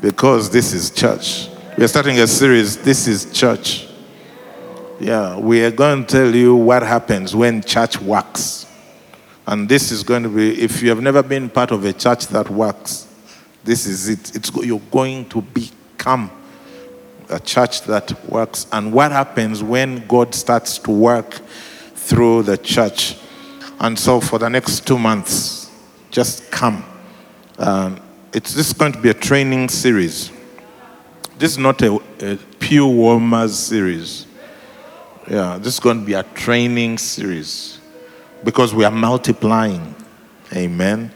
Because this is church. We are starting a series, This is Church. Yeah, we are going to tell you what happens when church works. And this is going to be, if you have never been part of a church that works, this is it. It's, you're going to become a church that works. And what happens when God starts to work through the church? And so for the next two months, just come. Um, it's this is going to be a training series. This is not a, a pew warmers series. Yeah, this is going to be a training series because we are multiplying. Amen.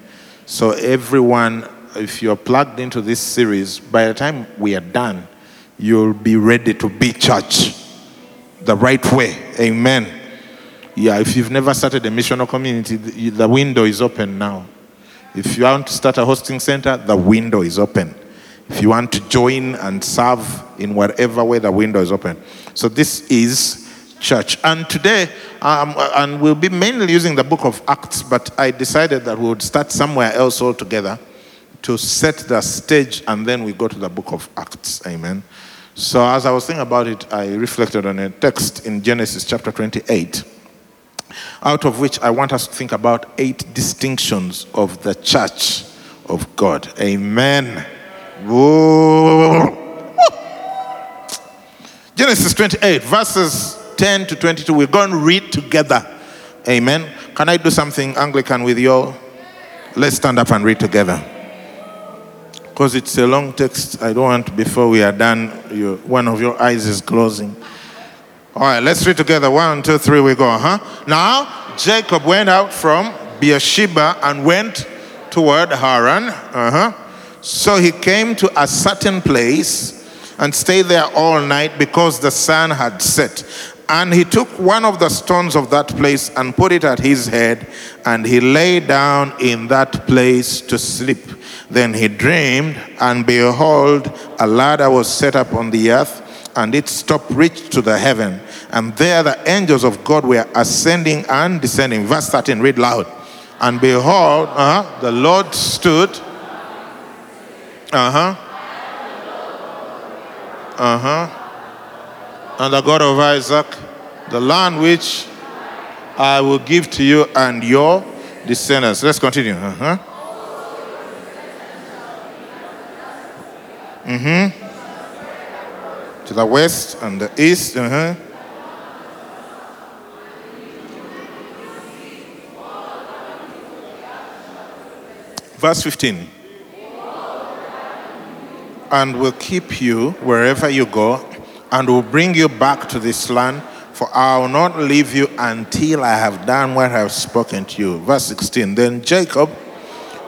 So everyone, if you're plugged into this series, by the time we are done, you'll be ready to be church the right way. Amen. Yeah, if you've never started a missional community, the the window is open now. If you want to start a hosting center, the window is open. If you want to join and serve in whatever way, the window is open. So this is church. And today, um, and we'll be mainly using the book of Acts, but I decided that we would start somewhere else altogether to set the stage, and then we go to the book of Acts. Amen. So as I was thinking about it, I reflected on a text in Genesis chapter 28 out of which I want us to think about eight distinctions of the church of God. Amen. Whoa. Genesis 28, verses 10 to 22. We're going to read together. Amen. Can I do something Anglican with you all? Let's stand up and read together. Because it's a long text. I don't want, before we are done, you, one of your eyes is closing. All right, let's read together. One, two, three, we go, huh? Now, Jacob went out from Beersheba and went toward Haran. Uh-huh. So he came to a certain place and stayed there all night because the sun had set. And he took one of the stones of that place and put it at his head, and he lay down in that place to sleep. Then he dreamed, and behold, a ladder was set up on the earth, and its top reached to the heaven. And there the angels of God were ascending and descending. Verse 13, read loud. And behold, uh-huh, the Lord stood. Uh huh. Uh huh. And the God of Isaac, the land which I will give to you and your descendants. Let's continue. Uh huh. Mm-hmm. To the west and the east. Uh huh. Verse 15. And will keep you wherever you go, and will bring you back to this land, for I will not leave you until I have done what I have spoken to you. Verse 16. Then Jacob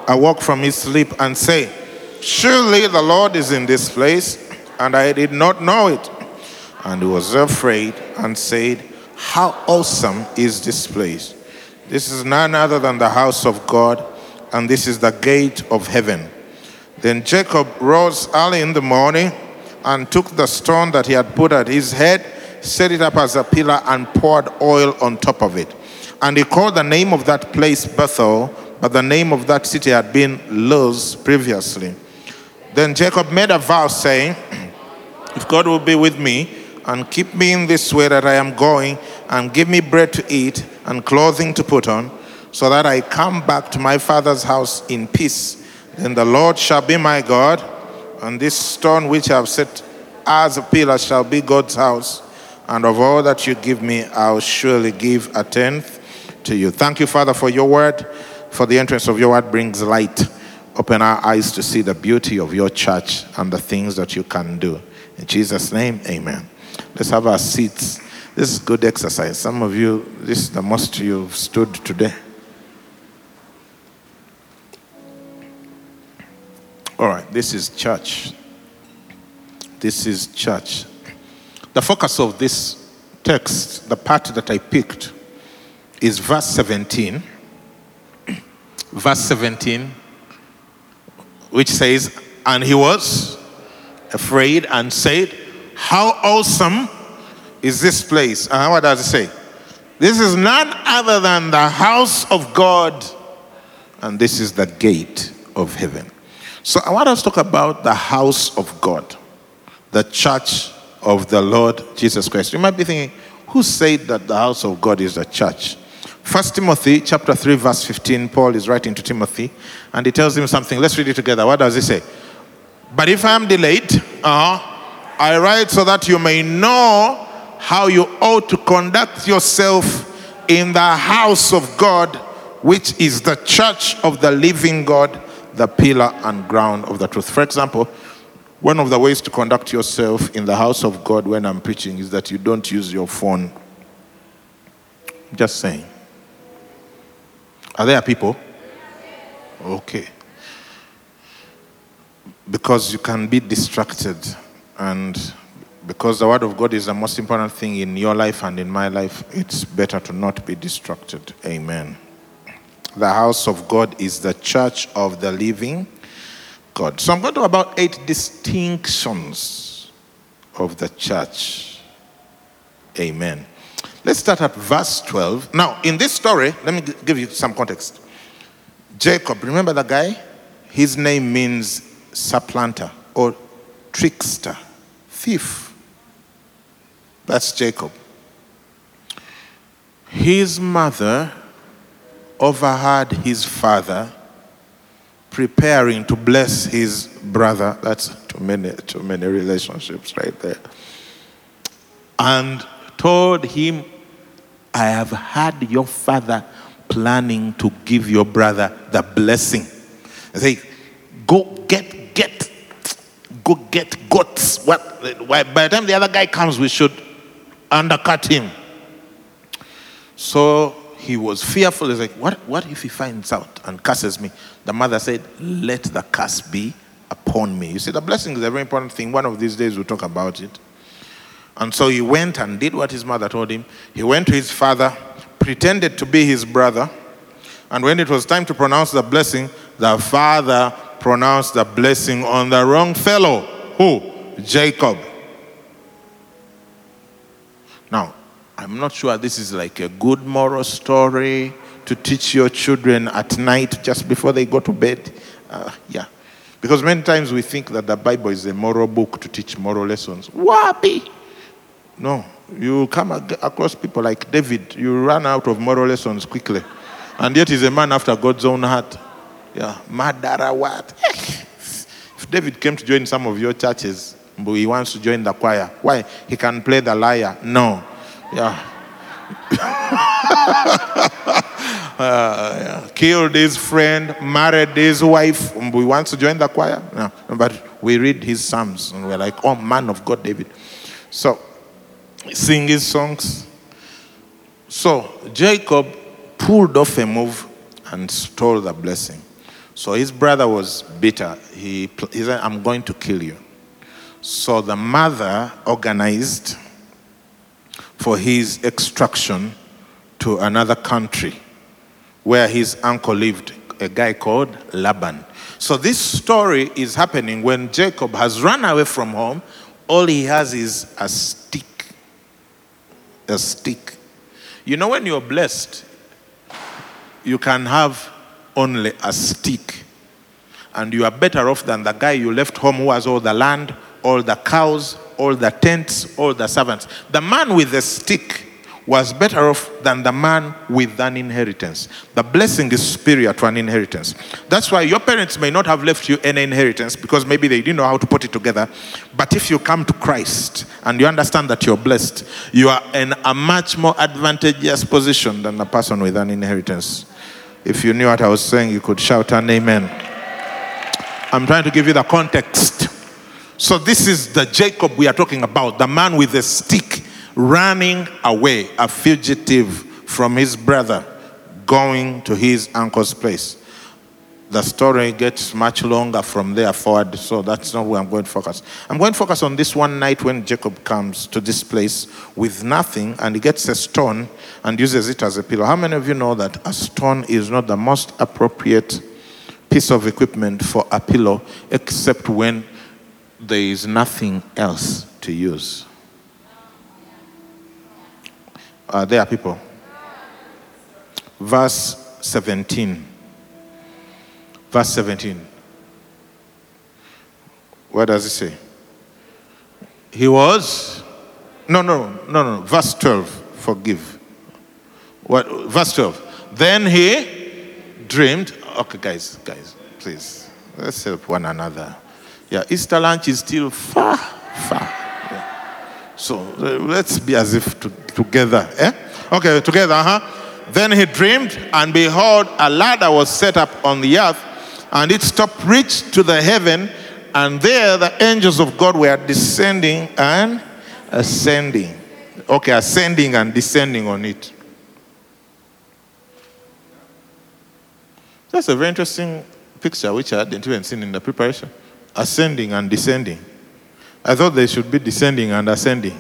awoke from his sleep and said, Surely the Lord is in this place, and I did not know it. And he was afraid and said, How awesome is this place! This is none other than the house of God, and this is the gate of heaven. Then Jacob rose early in the morning and took the stone that he had put at his head, set it up as a pillar, and poured oil on top of it. And he called the name of that place Bethel, but the name of that city had been Luz previously. Then Jacob made a vow, saying, If God will be with me and keep me in this way that I am going, and give me bread to eat and clothing to put on, so that I come back to my father's house in peace, then the Lord shall be my God, and this stone which I have set as a pillar shall be God's house. And of all that you give me, I'll surely give a tenth to you. Thank you, Father, for your word. For the entrance of your word brings light. Open our eyes to see the beauty of your church and the things that you can do. In Jesus' name, amen. Let's have our seats. This is good exercise. Some of you, this is the most you've stood today. All right, this is church. This is church. The focus of this text, the part that I picked, is verse 17. Verse 17, which says, And he was afraid and said, How awesome is this place? And what does it say? This is none other than the house of God, and this is the gate of heaven. So I want us to talk about the house of God, the church of the Lord Jesus Christ. You might be thinking, who said that the house of God is the church? First Timothy chapter 3, verse 15, Paul is writing to Timothy, and he tells him something. Let's read it together. What does he say? But if I am delayed, uh-huh, I write so that you may know how you ought to conduct yourself in the house of God, which is the church of the living God, the pillar and ground of the truth. For example, one of the ways to conduct yourself in the house of God when I'm preaching is that you don't use your phone. Just saying. Are there people? Okay. Because you can be distracted, and because the Word of God is the most important thing in your life and in my life, it's better to not be distracted. Amen. The house of God is the church of the living God. So I'm going to about eight distinctions of the church. Amen. Let's start at verse 12. Now, in this story, let me give you some context. Jacob, remember the guy? His name means supplanter or trickster, thief. That's Jacob. His mother overheard his father preparing to bless his brother. That's too many, too many relationships right there. And told him, I have heard your father planning to give your brother the blessing. Say, go get, go get goats. What? By the time the other guy comes, we should undercut him. So he was fearful. He's like, what, what if he finds out and curses me? The mother said, Let the curse be upon me. You see, the blessing is a very important thing. One of these days we'll talk about it. And so he went and did what his mother told him. He went to his father, pretended to be his brother. And when it was time to pronounce the blessing, the father pronounced the blessing on the wrong fellow. Who? Jacob. Now, I'm not sure this is like a good moral story to teach your children at night just before they go to bed. Uh, yeah. Because many times we think that the Bible is a moral book to teach moral lessons. Wapi! No. You come across people like David, you run out of moral lessons quickly. And yet he's a man after God's own heart. Yeah. Madara what? If David came to join some of your churches, but he wants to join the choir. Why? He can play the lyre. No. Yeah. Uh, yeah. Killed his friend, married his wife. We want to join the choir. No. But we read his psalms and we're like, oh, man of God, David. So, sing his songs. So, Jacob pulled off a move and stole the blessing. So, his brother was bitter. He, he said, I'm going to kill you. So, the mother organized for his extraction to another country where his uncle lived, a guy called Laban. So this story is happening when Jacob has run away from home. All he has is a stick. A stick. You know, when you're blessed, you can have only a stick. And you are better off than the guy you left home who has all the land, all the cows, all the tents, all the servants. The man with the stick was better off than the man with an inheritance. The blessing is superior to an inheritance. That's why your parents may not have left you any inheritance because maybe they didn't know how to put it together. But if you come to Christ and you understand that you're blessed, you are in a much more advantageous position than a person with an inheritance. If you knew what I was saying, you could shout an amen. I'm trying to give you the context. So, this is the Jacob we are talking about, the man with the stick running away, a fugitive from his brother, going to his uncle's place. The story gets much longer from there forward, so that's not where I'm going to focus. I'm going to focus on this one night when Jacob comes to this place with nothing and he gets a stone and uses it as a pillow. How many of you know that a stone is not the most appropriate piece of equipment for a pillow except when there is nothing else to use? Uh, there are people. Verse 17. Verse 17. What does it say? He was. No, no, no, no. Verse 12. Forgive. What? Verse 12. Then he dreamed. Okay, guys, guys, please. Let's help one another. Yeah, Easter lunch is still far, far. Yeah. So let's be as if to, together. Eh? Okay, together, huh? Then he dreamed, and behold, a ladder was set up on the earth, and its top reached to the heaven, and there the angels of God were descending and ascending. Okay, ascending and descending on it. That's a very interesting picture, which I hadn't even seen in the preparation. Ascending and descending. I thought they should be descending and ascending.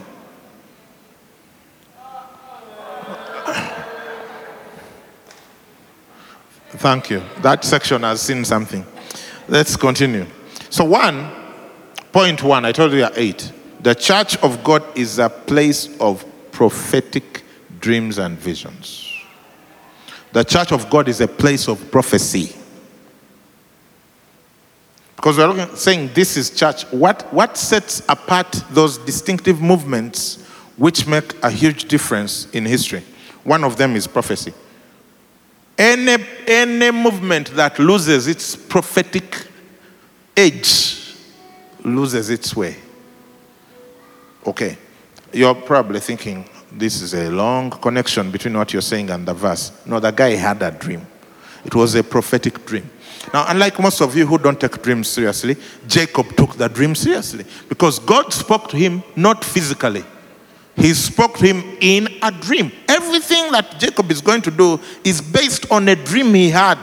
Thank you. That section has seen something. Let's continue. So, one, point one, I told you eight. The church of God is a place of prophetic dreams and visions. The church of God is a place of prophecy. Because we're looking, saying this is church. What, what sets apart those distinctive movements which make a huge difference in history? One of them is prophecy. Any, any movement that loses its prophetic edge loses its way. Okay, you're probably thinking this is a long connection between what you're saying and the verse. No, the guy had a dream, it was a prophetic dream. Now, unlike most of you who don't take dreams seriously, Jacob took the dream seriously because God spoke to him not physically. He spoke to him in a dream. Everything that Jacob is going to do is based on a dream he had.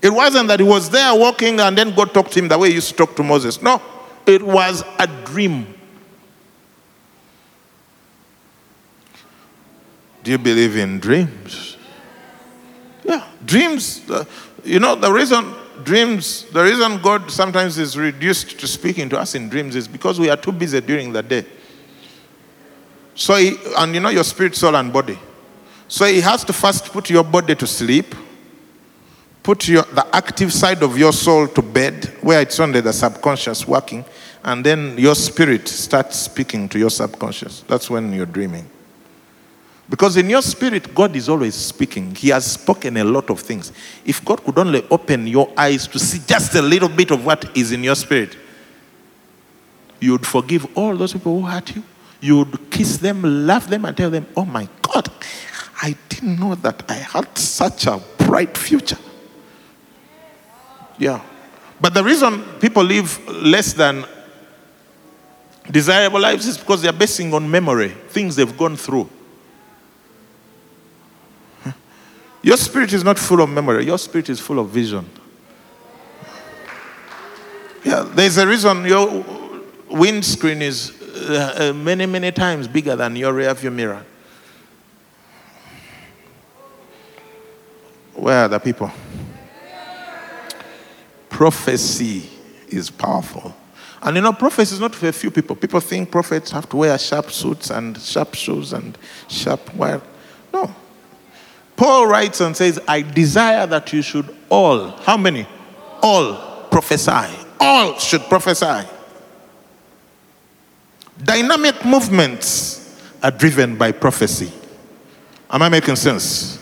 It wasn't that he was there walking and then God talked to him the way he used to talk to Moses. No, it was a dream. Do you believe in dreams? Yeah, dreams. Uh, you know, the reason dreams, the reason God sometimes is reduced to speaking to us in dreams is because we are too busy during the day. So, he, and you know your spirit, soul, and body. So he has to first put your body to sleep, put your, the active side of your soul to bed, where it's only the subconscious working, and then your spirit starts speaking to your subconscious. That's when you're dreaming. Because in your spirit, God is always speaking. He has spoken a lot of things. If God could only open your eyes to see just a little bit of what is in your spirit, you would forgive all those people who hurt you. You would kiss them, love them, and tell them, Oh my God, I didn't know that I had such a bright future. Yeah. But the reason people live less than desirable lives is because they're basing on memory, things they've gone through. Your spirit is not full of memory, your spirit is full of vision. Yeah, there's a reason your windscreen is uh, many, many times bigger than your rear view mirror. Where are the people? Prophecy is powerful. And you know, prophecy is not for a few people. People think prophets have to wear sharp suits and sharp shoes and sharp wire. No. Paul writes and says, I desire that you should all, how many? All prophesy. All should prophesy. Dynamic movements are driven by prophecy. Am I making sense?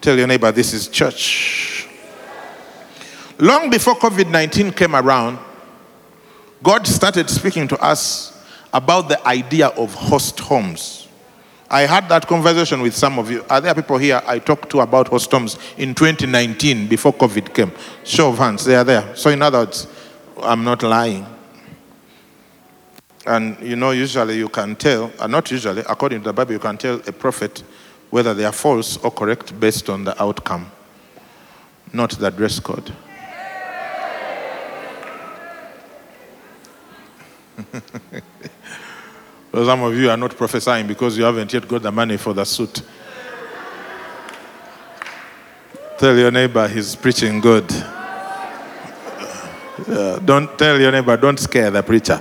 Tell your neighbor this is church. Long before COVID 19 came around, God started speaking to us about the idea of host homes. I had that conversation with some of you. Are there people here I talked to about host homes in 2019 before COVID came? Show of hands, they are there. So, in other words, I'm not lying. And you know, usually you can tell, and not usually, according to the Bible, you can tell a prophet whether they are false or correct based on the outcome. not the dress code. well, some of you are not prophesying because you haven't yet got the money for the suit. Tell your neighbor he's preaching good. Uh, don't tell your neighbor, don't scare the preacher.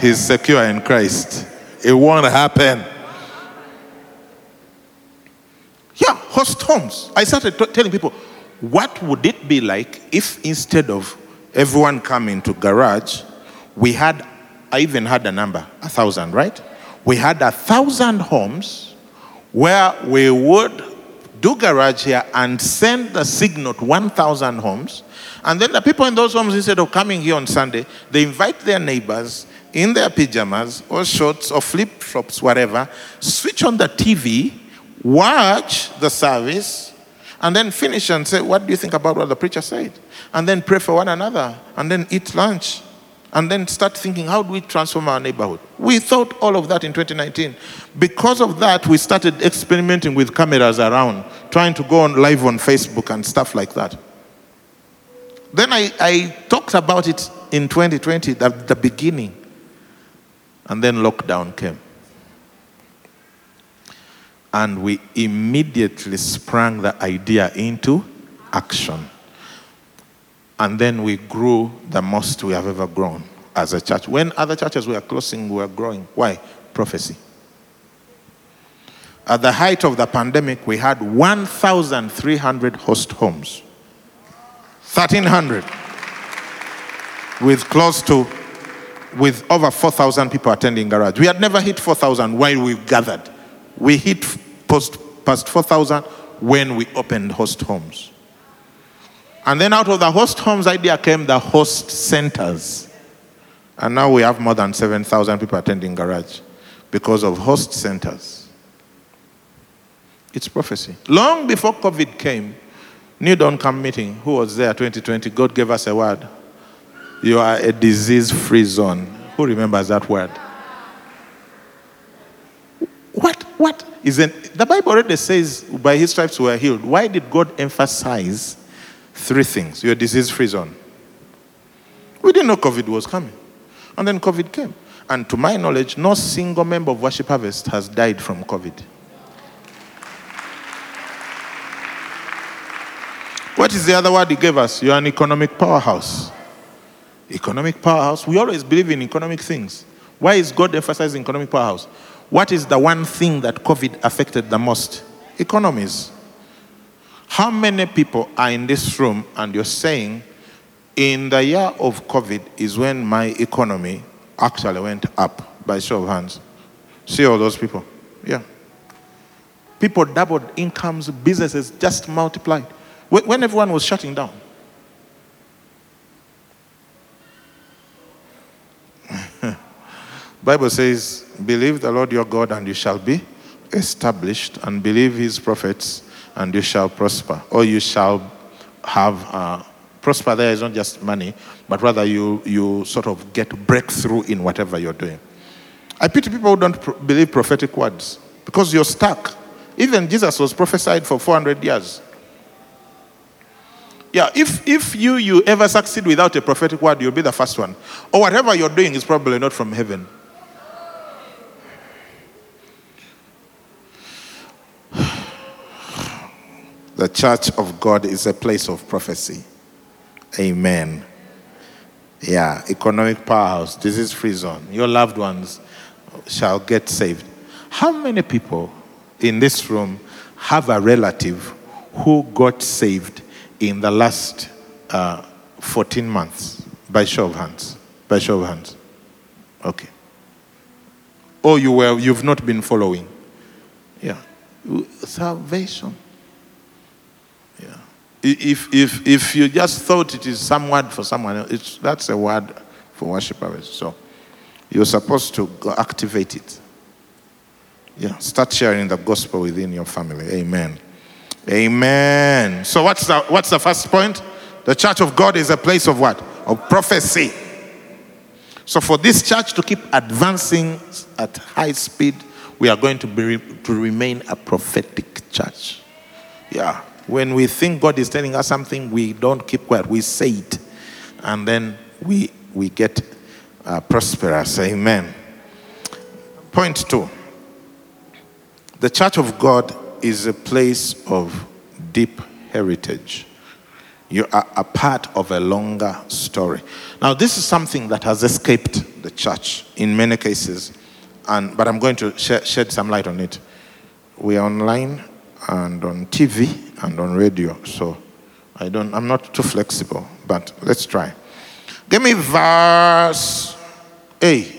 He's secure in Christ. It won't happen. Yeah, host homes. I started t- telling people, what would it be like if instead of everyone coming to garage, we had, I even had a number, a thousand, right? We had a thousand homes where we would do garage here and send the signal to 1,000 homes. And then the people in those homes, instead of coming here on Sunday, they invite their neighbors in their pajamas or shorts or flip flops, whatever, switch on the TV, watch the service, and then finish and say, What do you think about what the preacher said? And then pray for one another, and then eat lunch, and then start thinking, How do we transform our neighborhood? We thought all of that in 2019. Because of that, we started experimenting with cameras around, trying to go on live on Facebook and stuff like that. Then I, I talked about it in 2020, the, the beginning. And then lockdown came. And we immediately sprang the idea into action. And then we grew the most we have ever grown as a church. When other churches were closing, we were growing. Why? Prophecy. At the height of the pandemic, we had 1,300 host homes. 1,300. With close to, with over 4,000 people attending garage. We had never hit 4,000 while we gathered. We hit post, past 4,000 when we opened host homes. And then out of the host homes idea came the host centers. And now we have more than 7,000 people attending garage because of host centers. It's prophecy. Long before COVID came, New Dawn Camp meeting, who was there 2020, God gave us a word. You are a disease free zone. Who remembers that word? What? What? Isn't the Bible already says by his stripes we are healed? Why did God emphasize three things? Your disease free zone. We didn't know COVID was coming. And then COVID came. And to my knowledge, no single member of Worship Harvest has died from COVID. What is the other word he gave us? You're an economic powerhouse. Economic powerhouse. We always believe in economic things. Why is God emphasizing economic powerhouse? What is the one thing that COVID affected the most? Economies. How many people are in this room and you're saying, in the year of COVID is when my economy actually went up by show of hands? See all those people? Yeah. People doubled incomes, businesses just multiplied. When everyone was shutting down. Bible says, believe the Lord your God and you shall be established, and believe his prophets and you shall prosper, or you shall have uh, prosper. There is not just money, but rather you you sort of get breakthrough in whatever you're doing. I pity people who don't believe prophetic words because you're stuck. Even Jesus was prophesied for 400 years. Yeah, if, if you, you ever succeed without a prophetic word, you'll be the first one. Or whatever you're doing is probably not from heaven. The church of God is a place of prophecy. Amen. Yeah, economic powerhouse, disease free zone. Your loved ones shall get saved. How many people in this room have a relative who got saved in the last uh, 14 months? By show of hands. By show of hands. Okay. Or you were, you've not been following. Yeah. Salvation. If, if, if you just thought it is some word for someone else, it's, that's a word for worshipers. So you're supposed to activate it. Yeah. Start sharing the gospel within your family. Amen. Amen. So what's the, what's the first point? The church of God is a place of what? Of prophecy. So for this church to keep advancing at high speed, we are going to be to remain a prophetic church. Yeah. When we think God is telling us something, we don't keep quiet. We say it. And then we, we get uh, prosperous. Amen. Point two the church of God is a place of deep heritage. You are a part of a longer story. Now, this is something that has escaped the church in many cases, and, but I'm going to sh- shed some light on it. We are online and on TV and on radio, so I don't, I'm not too flexible, but let's try. Give me verse A.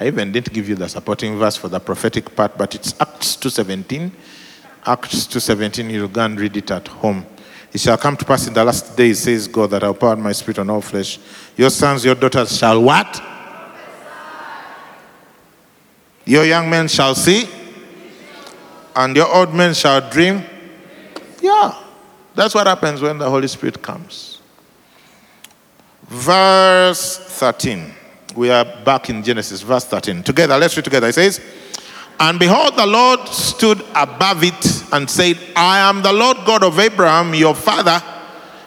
I even didn't give you the supporting verse for the prophetic part, but it's Acts 2.17. Acts 2.17, you'll go and read it at home. It shall come to pass in the last days, says God, that I'll pour out my spirit on all flesh. Your sons, your daughters shall what? Your young men shall see, and your old men shall dream. Yeah, that's what happens when the Holy Spirit comes. Verse 13. We are back in Genesis, verse 13. Together, let's read together. It says, And behold, the Lord stood above it and said, I am the Lord God of Abraham, your father,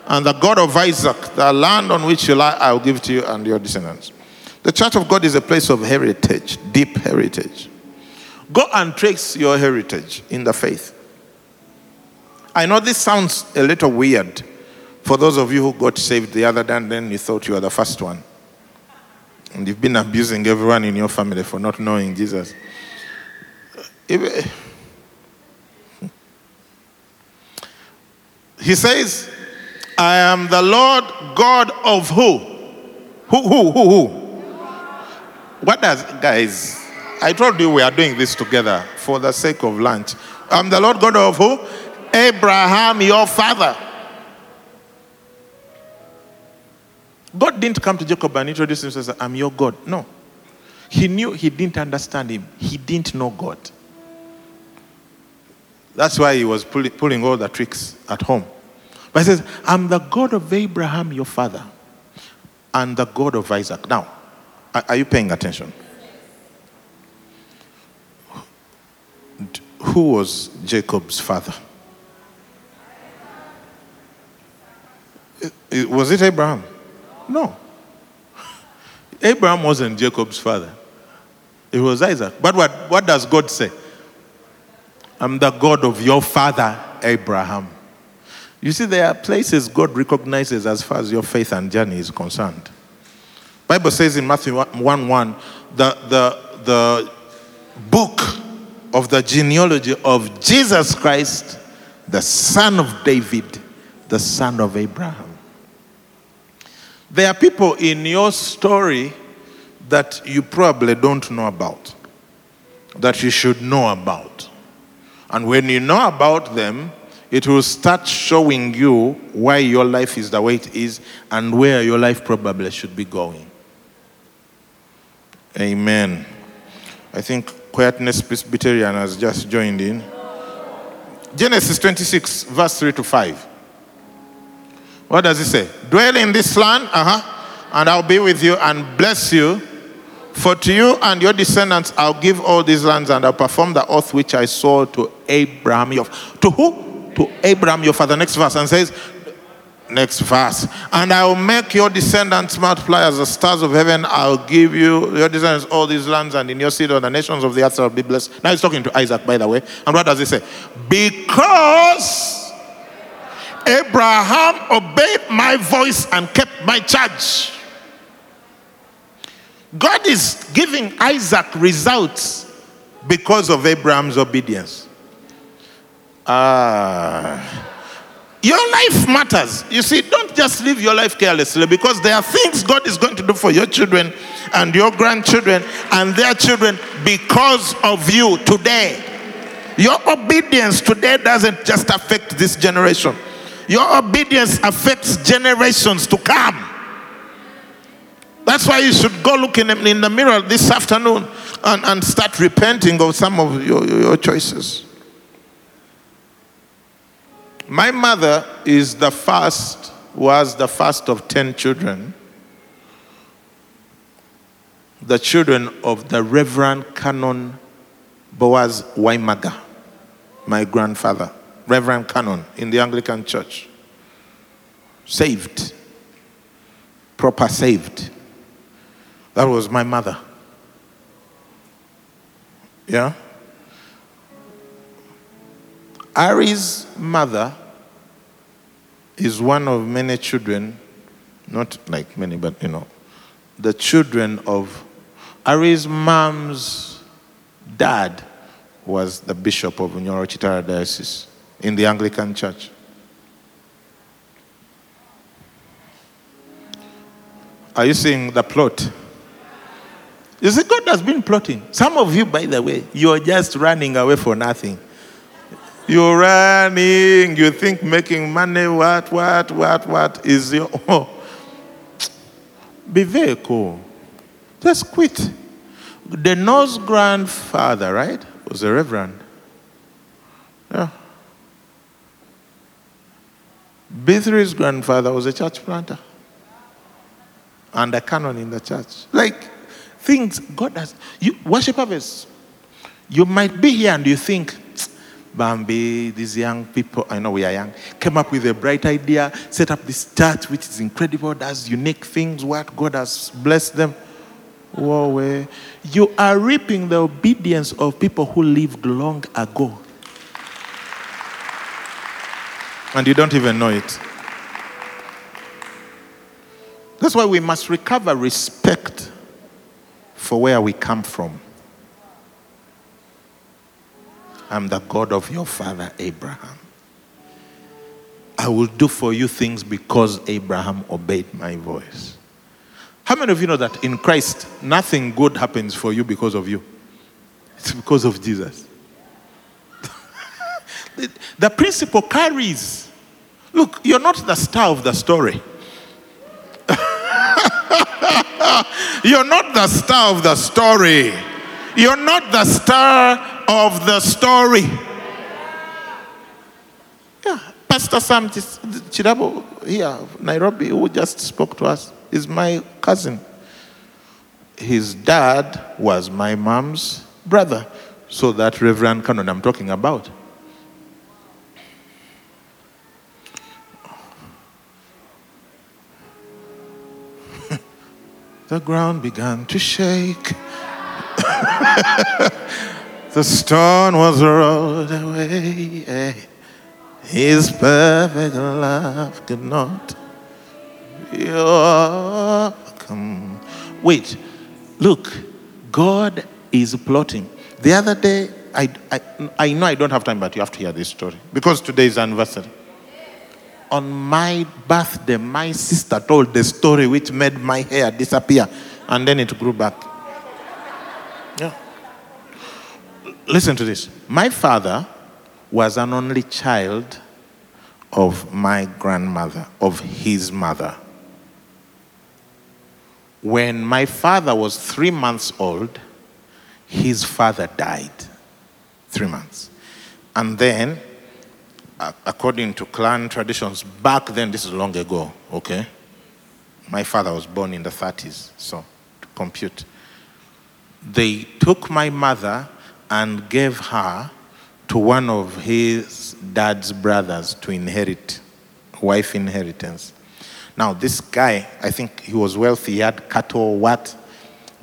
and the God of Isaac. The land on which you lie, I will give to you and your descendants. The church of God is a place of heritage, deep heritage. Go and trace your heritage in the faith. I know this sounds a little weird for those of you who got saved the other day and then you thought you were the first one. And you've been abusing everyone in your family for not knowing Jesus. Eh, he says, I am the Lord God of who? Who, who, who, who? What does, guys? I told you we are doing this together for the sake of lunch. I'm the Lord God of who? Abraham, your father. God didn't come to Jacob and introduce himself as, I'm your God. No. He knew he didn't understand him, he didn't know God. That's why he was pulling, all the tricks at home. But he says, I'm the God of Abraham, your father, and the God of Isaac. Now, are you paying attention? Who was Jacob's father? Was it Abraham? No. Abraham wasn't Jacob's father. It was Isaac. But what, what does God say? I'm the God of your father, Abraham. You see, there are places God recognizes as far as your faith and journey is concerned. Bible says in Matthew 1 1, the, the, the book of the genealogy of Jesus Christ, the son of David, the son of Abraham. There are people in your story that you probably don't know about, that you should know about. And when you know about them, it will start showing you why your life is the way it is and where your life probably should be going. Amen. I think Quietness Presbyterian has just joined in. Genesis 26, verse 3 to 5. What does it say? Dwell in this land, uh-huh, and I'll be with you and bless you. For to you and your descendants I'll give all these lands, and I'll perform the oath which I swore to Abraham your to who? To Abraham your father. Next verse and says, next verse, and I will make your descendants multiply as the stars of heaven. I'll give you your descendants all these lands, and in your seed all the nations of the earth shall be blessed. Now he's talking to Isaac, by the way. And what does he say? Because Abraham obeyed my voice and kept my charge. God is giving Isaac results because of Abraham's obedience. Ah. Your life matters. You see, don't just live your life carelessly because there are things God is going to do for your children and your grandchildren and their children because of you today. Your obedience today doesn't just affect this generation, your obedience affects generations to come. That's why you should go look in, in the mirror this afternoon and, and start repenting of some of your, your choices. My mother is the first, was the first of 10 children, the children of the Reverend Canon Boaz Waimaga. my grandfather, Reverend Canon in the Anglican Church. Saved. Proper saved. That was my mother. Yeah? Ari's mother is one of many children, not like many, but you know, the children of Ari's mom's dad was the bishop of Nyoro Kitara Diocese in the Anglican Church. Are you seeing the plot? You see, God has been plotting. Some of you, by the way, you're just running away for nothing. You're running, you think making money, what, what, what, what is your. Oh. Be very cool. Just quit. The Norse grandfather, right, was a reverend. Yeah. B3's grandfather was a church planter and a canon in the church. Like things God has. You worship harvest. You might be here and you think, Bambi, these young people, I know we are young, came up with a bright idea, set up this church which is incredible, does unique things, what God has blessed them. Whoa, eh. you are reaping the obedience of people who lived long ago. And you don't even know it. That's why we must recover respect for where we come from. I'm the God of your father Abraham. I will do for you things because Abraham obeyed my voice. How many of you know that in Christ, nothing good happens for you because of you? It's because of Jesus. the, the principle carries. Look, you're not the star of the story. You're not the star of the story. You're not the star of the story. Yeah, Pastor Sam Chirabo here, Nairobi, who just spoke to us, is my cousin. His dad was my mom's brother. So that Reverend Canon I'm talking about. The ground began to shake. the stone was rolled away. His perfect love could not be overcome. Wait, look, God is plotting. The other day, I, I, I know I don't have time, but you have to hear this story because today is anniversary on my birthday, my sister told the story which made my hair disappear and then it grew back. Yeah. Listen to this. My father was an only child of my grandmother, of his mother. When my father was three months old, his father died. Three months. And then according to clan traditions, back then, this is long ago, okay? My father was born in the 30s, so to compute. They took my mother and gave her to one of his dad's brothers to inherit, wife inheritance. Now, this guy, I think he was wealthy, he had cattle what,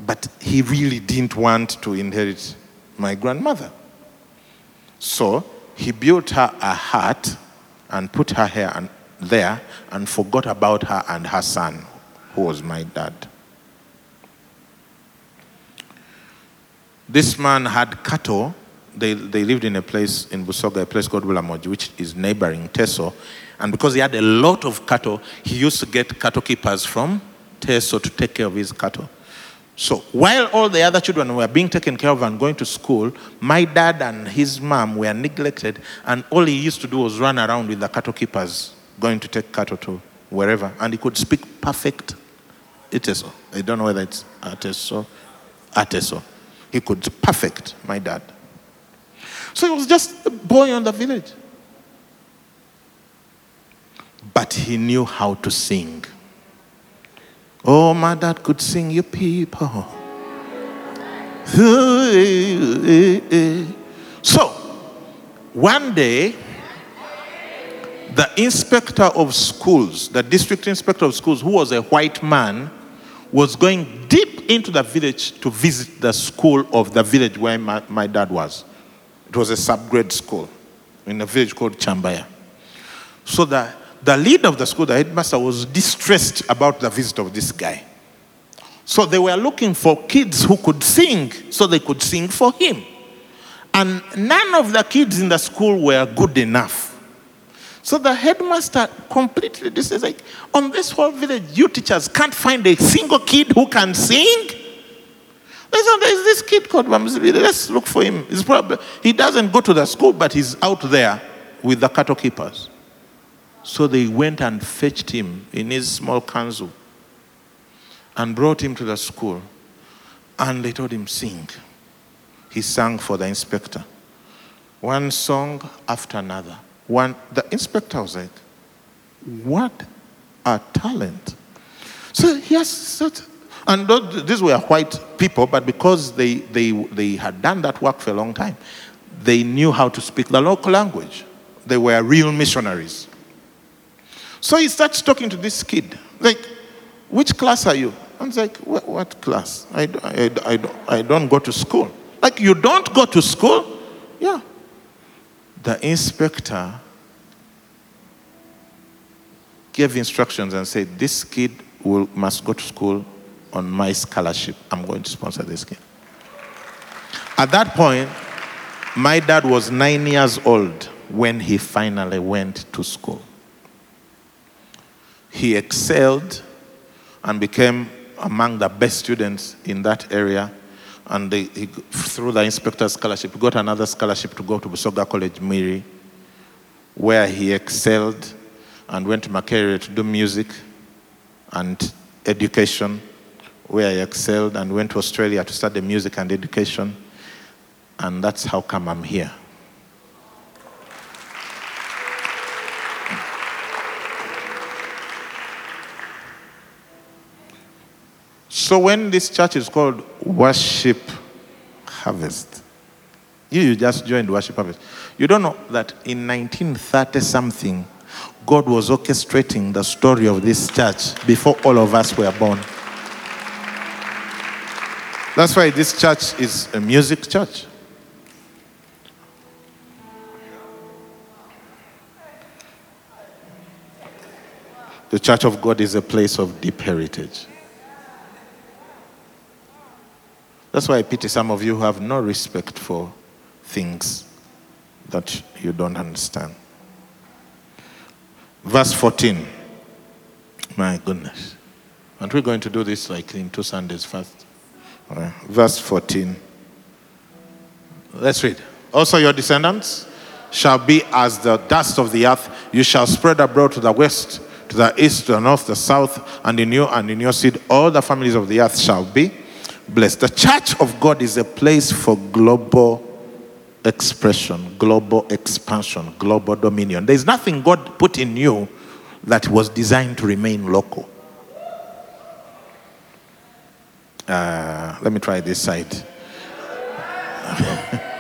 but he really didn't want to inherit my grandmother. So he built her a hut and put her here and there and forgot about her and her son, who was my dad. This man had cattle. They, they lived in a place in Busoga, a place called Bulamogi, which is neighboring Teso. And because he had a lot of cattle, he used to get cattle keepers from Teso to take care of his cattle. So while all the other children were being taken care of and going to school, my dad and his mom were neglected, and all he used to do was run around with the cattle keepers, going to take cattle to wherever. And he could speak perfect Iteso. I don't know whether it's Ateso, Ateso. He could perfect my dad. So he was just a boy on the village. But he knew how to sing. Oh, my dad could sing you people. So, One day, the inspector of schools, the district inspector of schools, who was a white man, was going deep into the village to visit the school of the village where my, my dad was. It was a subgrade school in a village called Chambaya. So the, the leader of the school, the headmaster, was distressed about the visit of this guy. So they were looking for kids who could sing so they could sing for him. And none of the kids in the school were good enough. So the headmaster completely this is like on this whole village, you teachers can't find a single kid who can sing. Listen, there's this kid called Mamzibile. Let's look for him. He's probably, he doesn't go to the school, but he's out there with the cattle keepers. So they went and fetched him in his small kanzu and brought him to the school. And they told him, sing. He sang for the inspector. One song after another. One, the inspector like, what a talent. So he has such, and these were white people, but because they, they, they had done that work for a long time, they knew how to speak the local language. They were real missionaries. So he starts talking to this kid, like, which class are you? I was like, what, what class? I, I, I, I don't go to school. Like, you don't go to school? Yeah. The inspector gave instructions and said, This kid will, must go to school on my scholarship. I'm going to sponsor this kid. At that point, my dad was nine years old when he finally went to school. He excelled and became among the best students in that area. And he, through the inspector's scholarship, he got another scholarship to go to Busoga College, Mwiri, where he excelled and went to Makerere to do music and education, where he excelled, and went to Australia to study music and education. And that's how come I'm here. So when this church is called Worship Harvest, you, you just joined Worship Harvest. You don't know that in 1930 something, God was orchestrating the story of this church before all of us were born. That's why this church is a music church. The church of God is a place of deep heritage. That's why I pity some of you who have no respect for things that you don't understand. Verse 14. My goodness. Aren't we going to do this like in two Sundays first? Right. Verse 14. Let's read. Also, your descendants shall be as the dust of the earth. You shall spread abroad to the west, to the east, to the north, to the south, and in you and in your seed, all the families of the earth shall be blessed. The church of God is a place for global expression, global expansion, global dominion. There's nothing God put in you that was designed to remain local. Uh, let me try this side.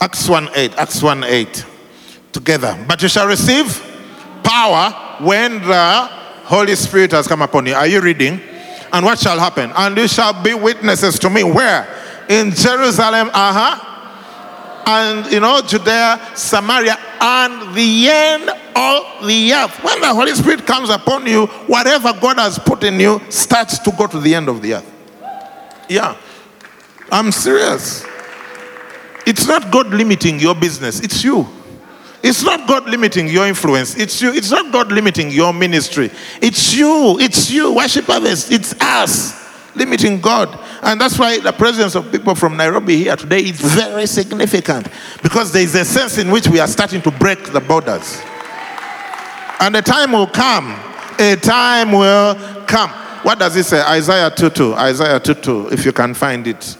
Acts 1 8. Acts 1 8. Together. But you shall receive power when the Holy Spirit has come upon you. Are you reading? And what shall happen? And you shall be witnesses to me. Where? In Jerusalem, uh huh. And you know, Judea, Samaria, and the end of the earth. When the Holy Spirit comes upon you, whatever God has put in you starts to go to the end of the earth. Yeah. I'm serious. It's not God limiting your business, it's you. It's not God limiting your influence. It's you. It's not God limiting your ministry. It's you. It's you. Worship others. It's us limiting God. And that's why the presence of people from Nairobi here today is very significant because there is a sense in which we are starting to break the borders. And a time will come. A time will come. What does it say? Isaiah 2 2. Isaiah 2 2. If you can find it.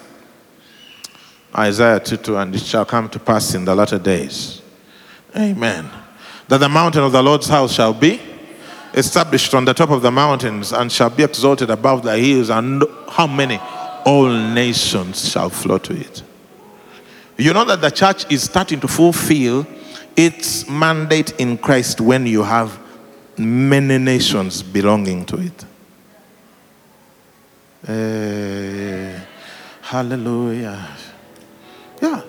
Isaiah 2 2. And it shall come to pass in the latter days. Amen. That the mountain of the Lord's house shall be established on the top of the mountains and shall be exalted above the hills. And how many? All nations shall flow to it. You know that the church is starting to fulfill its mandate in Christ when you have many nations belonging to it. Eh, hallelujah. Yeah.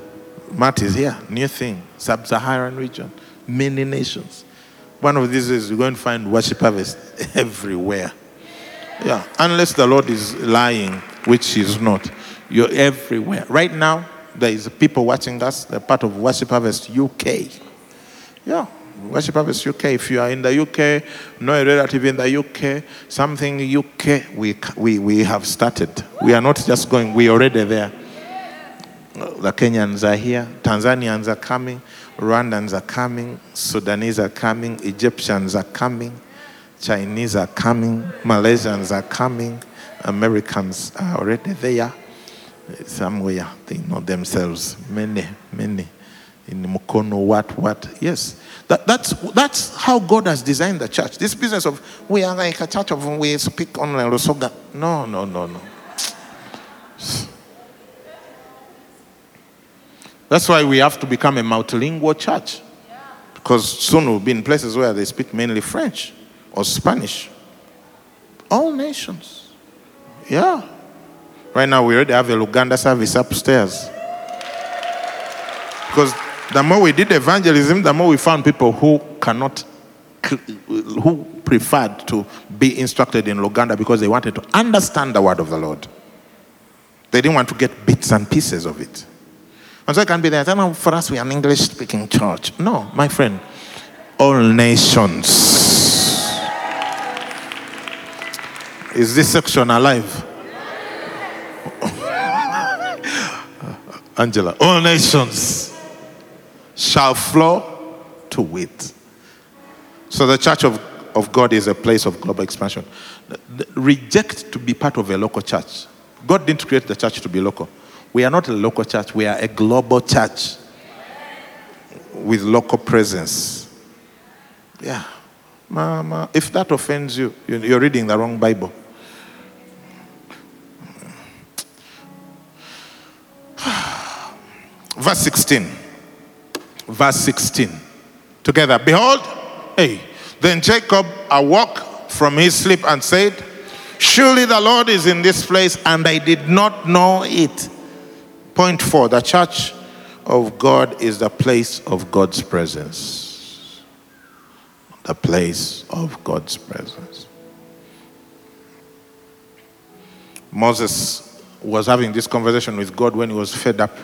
Matt is here. New thing. Sub Saharan region. Many nations. One of these is you're going to find worship harvest everywhere. Yeah. Unless the Lord is lying, which He's not. You're everywhere. Right now, there is people watching us. They're part of Worship Harvest UK. Yeah. Worship Harvest UK. If you are in the UK, know a relative in the UK, something UK, we, we, we have started. We are not just going, we're already there. The Kenyans are here, Tanzanians are coming, Rwandans are coming, Sudanese are coming, Egyptians are coming, Chinese are coming, Malaysians are coming, Americans are already there. Somewhere they know themselves. Many, many. In Mukono, what, what. Yes. That, that's, that's how God has designed the church. This business of we are like a church of we speak on Lusoga. No, no, no, no. That's why we have to become a multilingual church. Because soon we'll be in places where they speak mainly French or Spanish. All nations. Yeah. Right now we already have a Luganda service upstairs. Because the more we did evangelism, the more we found people who cannot, who preferred to be instructed in Luganda because they wanted to understand the word of the Lord. They didn't want to get bits and pieces of it. And so it can be there. I for us, we are an English speaking church. No, my friend. All nations. Is this section alive? Angela. All nations shall flow to it. So the church of, of God is a place of global expansion. Reject to be part of a local church. God didn't create the church to be local. We are not a local church, we are a global church with local presence. Yeah. Mama, if that offends you, you- you're reading the wrong Bible. Verse 16. Verse 16. Together. Behold, hey. Then Jacob awoke from his sleep and said, Surely the Lord is in this place, and I did not know it. Point four the church of God is the place of God's presence. The place of God's presence. Moses was having this conversation with God when he was fed up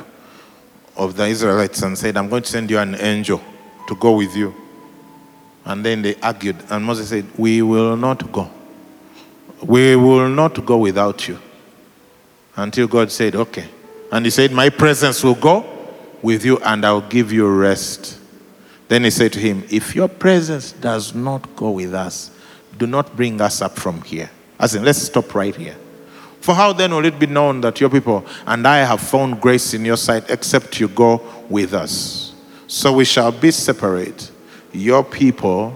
of the Israelites and said, I'm going to send you an angel to go with you. And then they argued, and Moses said, We will not go. We will not go without you. Until God said, Okay. And he said, My presence will go with you, and I'll give you rest. Then he said to him, If your presence does not go with us, do not bring us up from here. As in, let's stop right here. For how then will it be known that your people and I have found grace in your sight, except you go with us? So we shall be separate, your people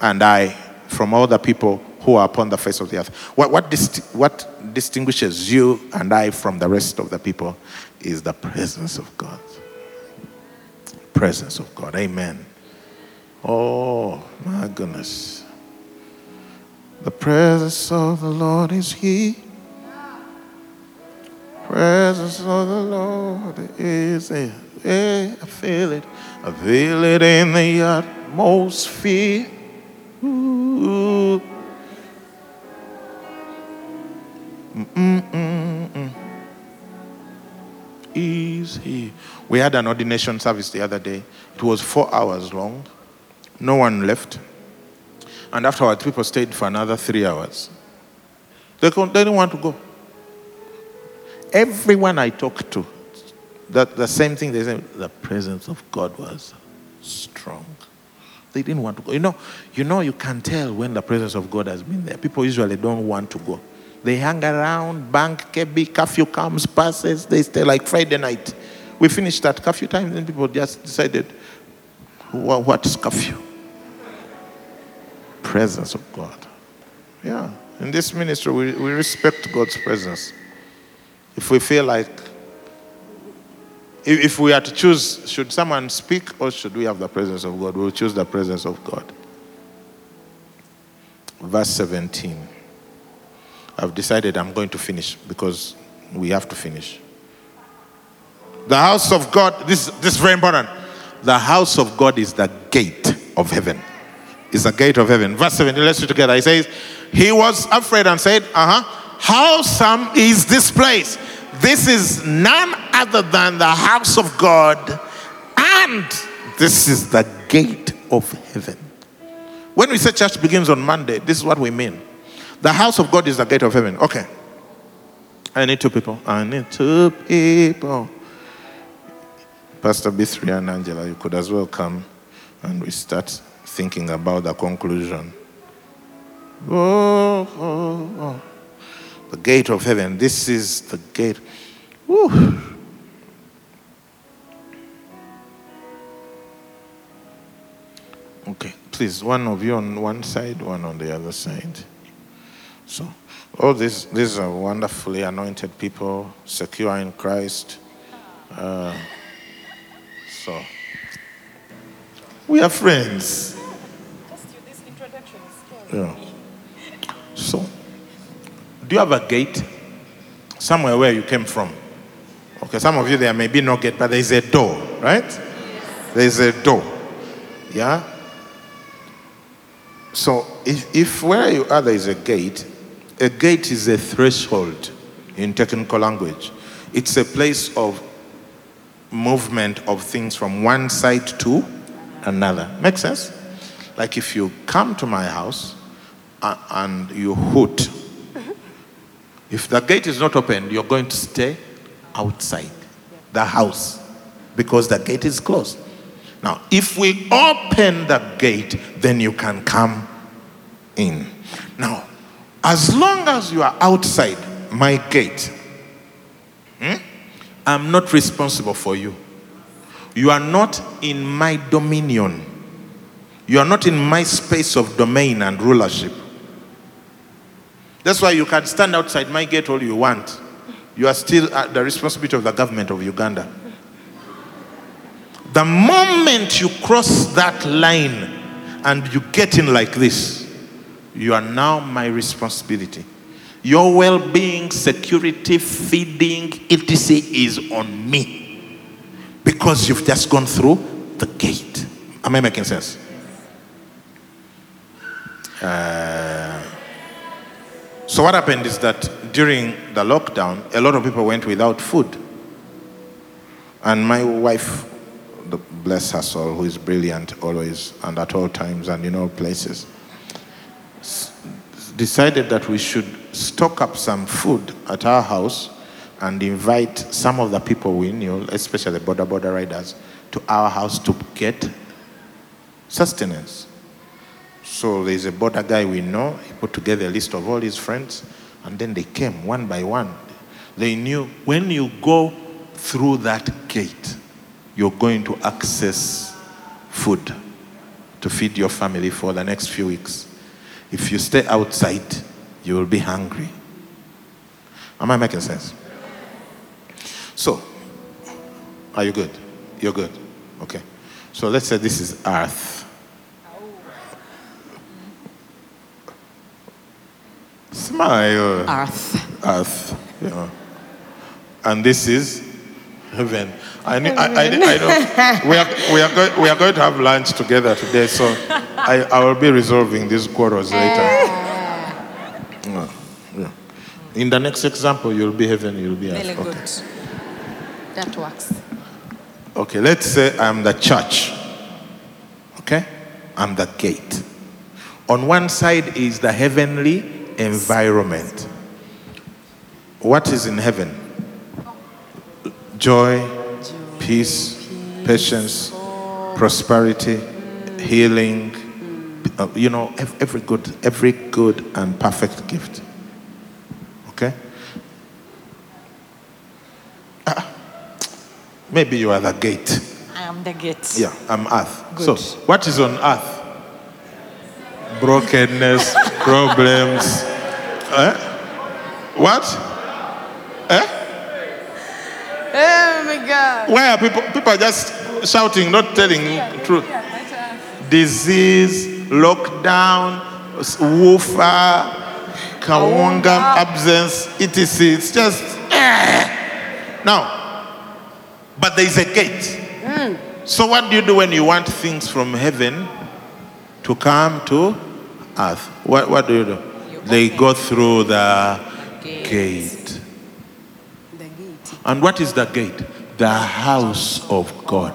and I, from all the people who are upon the face of the earth. What, what, disti- what distinguishes you and I from the rest of the people is the presence of God. Presence of God. Amen. Oh, my goodness. The presence of the Lord is here. Presence of the Lord is here. Yeah, I feel it. I feel it in the atmosphere. Ooh. Mm-mm-mm-mm. Is here. We had an ordination service the other day. It was four hours long. No one left. And afterwards, people stayed for another three hours. They, they didn't want to go. Everyone I talked to, that the same thing they said, the presence of God was strong. They didn't want to go. You know, you know, you can tell when the presence of God has been there. People usually don't want to go. They hang around, bank, KB, curfew comes, passes, they stay like Friday night. We finished at curfew time, then people just decided, "Wha- what's curfew? Presence of God. Yeah. In this ministry, we, we respect God's presence. If we feel like if, if we are to choose, should someone speak or should we have the presence of God? We'll choose the presence of God. Verse 17. I've decided I'm going to finish because we have to finish. The house of God, this, this is very important. The house of God is the gate of heaven. Is the gate of heaven. Verse 17, let's read together. He says, He was afraid and said, Uh huh, how some is this place? This is none other than the house of God, and this is the gate of heaven. When we say church begins on Monday, this is what we mean. The house of God is the gate of heaven. Okay. I need two people. I need two people. Pastor B3 and Angela, you could as well come and we start thinking about the conclusion. Oh, oh, oh. The gate of heaven. This is the gate. Woo. Okay, please, one of you on one side, one on the other side. So, all these, these are wonderfully anointed people, secure in Christ. Uh, so, we are friends. Yeah. So, do you have a gate somewhere where you came from? Okay, some of you there may be no gate, but there is a door, right? There is a door. Yeah? So, if, if where you are there is a gate, a gate is a threshold in technical language. It's a place of movement of things from one side to another. Make sense? Like if you come to my house uh, and you hoot, if the gate is not open, you're going to stay outside the house because the gate is closed. Now, if we open the gate, then you can come in. Now, as long as you are outside my gate, hmm, I'm not responsible for you. You are not in my dominion. You are not in my space of domain and rulership. That's why you can stand outside my gate all you want. You are still at the responsibility of the government of Uganda. The moment you cross that line and you get in like this, you are now my responsibility. Your well being, security, feeding, etc. is on me because you've just gone through the gate. Am I making sense? Uh, so, what happened is that during the lockdown, a lot of people went without food. And my wife, bless her soul, who is brilliant always and at all times and in all places, decided that we should stock up some food at our house and invite some of the people we knew, especially the boda boda riders, to our house to get sustenance. So there's a boda guy we know. He put together a list of all his friends, and then they came one by one. They knew when you go through that gate, you're going to access food to feed your family for the next few weeks. If you stay outside, you will be hungry. Am I making sense? So, are you good? You're good. Okay. So let's say this is earth. Smile. Earth. Earth. Yeah. And this is heaven. I, need, I, I, I know we are, we, are going, we are going to have lunch together today, so I, I will be resolving these quarrels later. Yeah, yeah. In the next example, you'll be heaven, you'll be. Very Okay. good. That works. Okay, let's say I'm the church. Okay? I'm the gate. On one side is the heavenly environment. What is in heaven? Joy, peace, patience, prosperity, healing, uh, you know, every good, every good and perfect gift. Okay? Ah, maybe you are the gate. I am the gate. Yeah, I'm earth. Good. So, what is on earth? Brokenness, problems. Eh? What? Eh? Oh my God. Why are people people are just shouting, not telling truth? Disease, lockdown, woofer, kawunga, absence, etc. It's just eh. now. But there is a gate. So what do you do when you want things from heaven to come to earth? What what do you do? They go through the gate. The gate. And what is the gate? The house of God,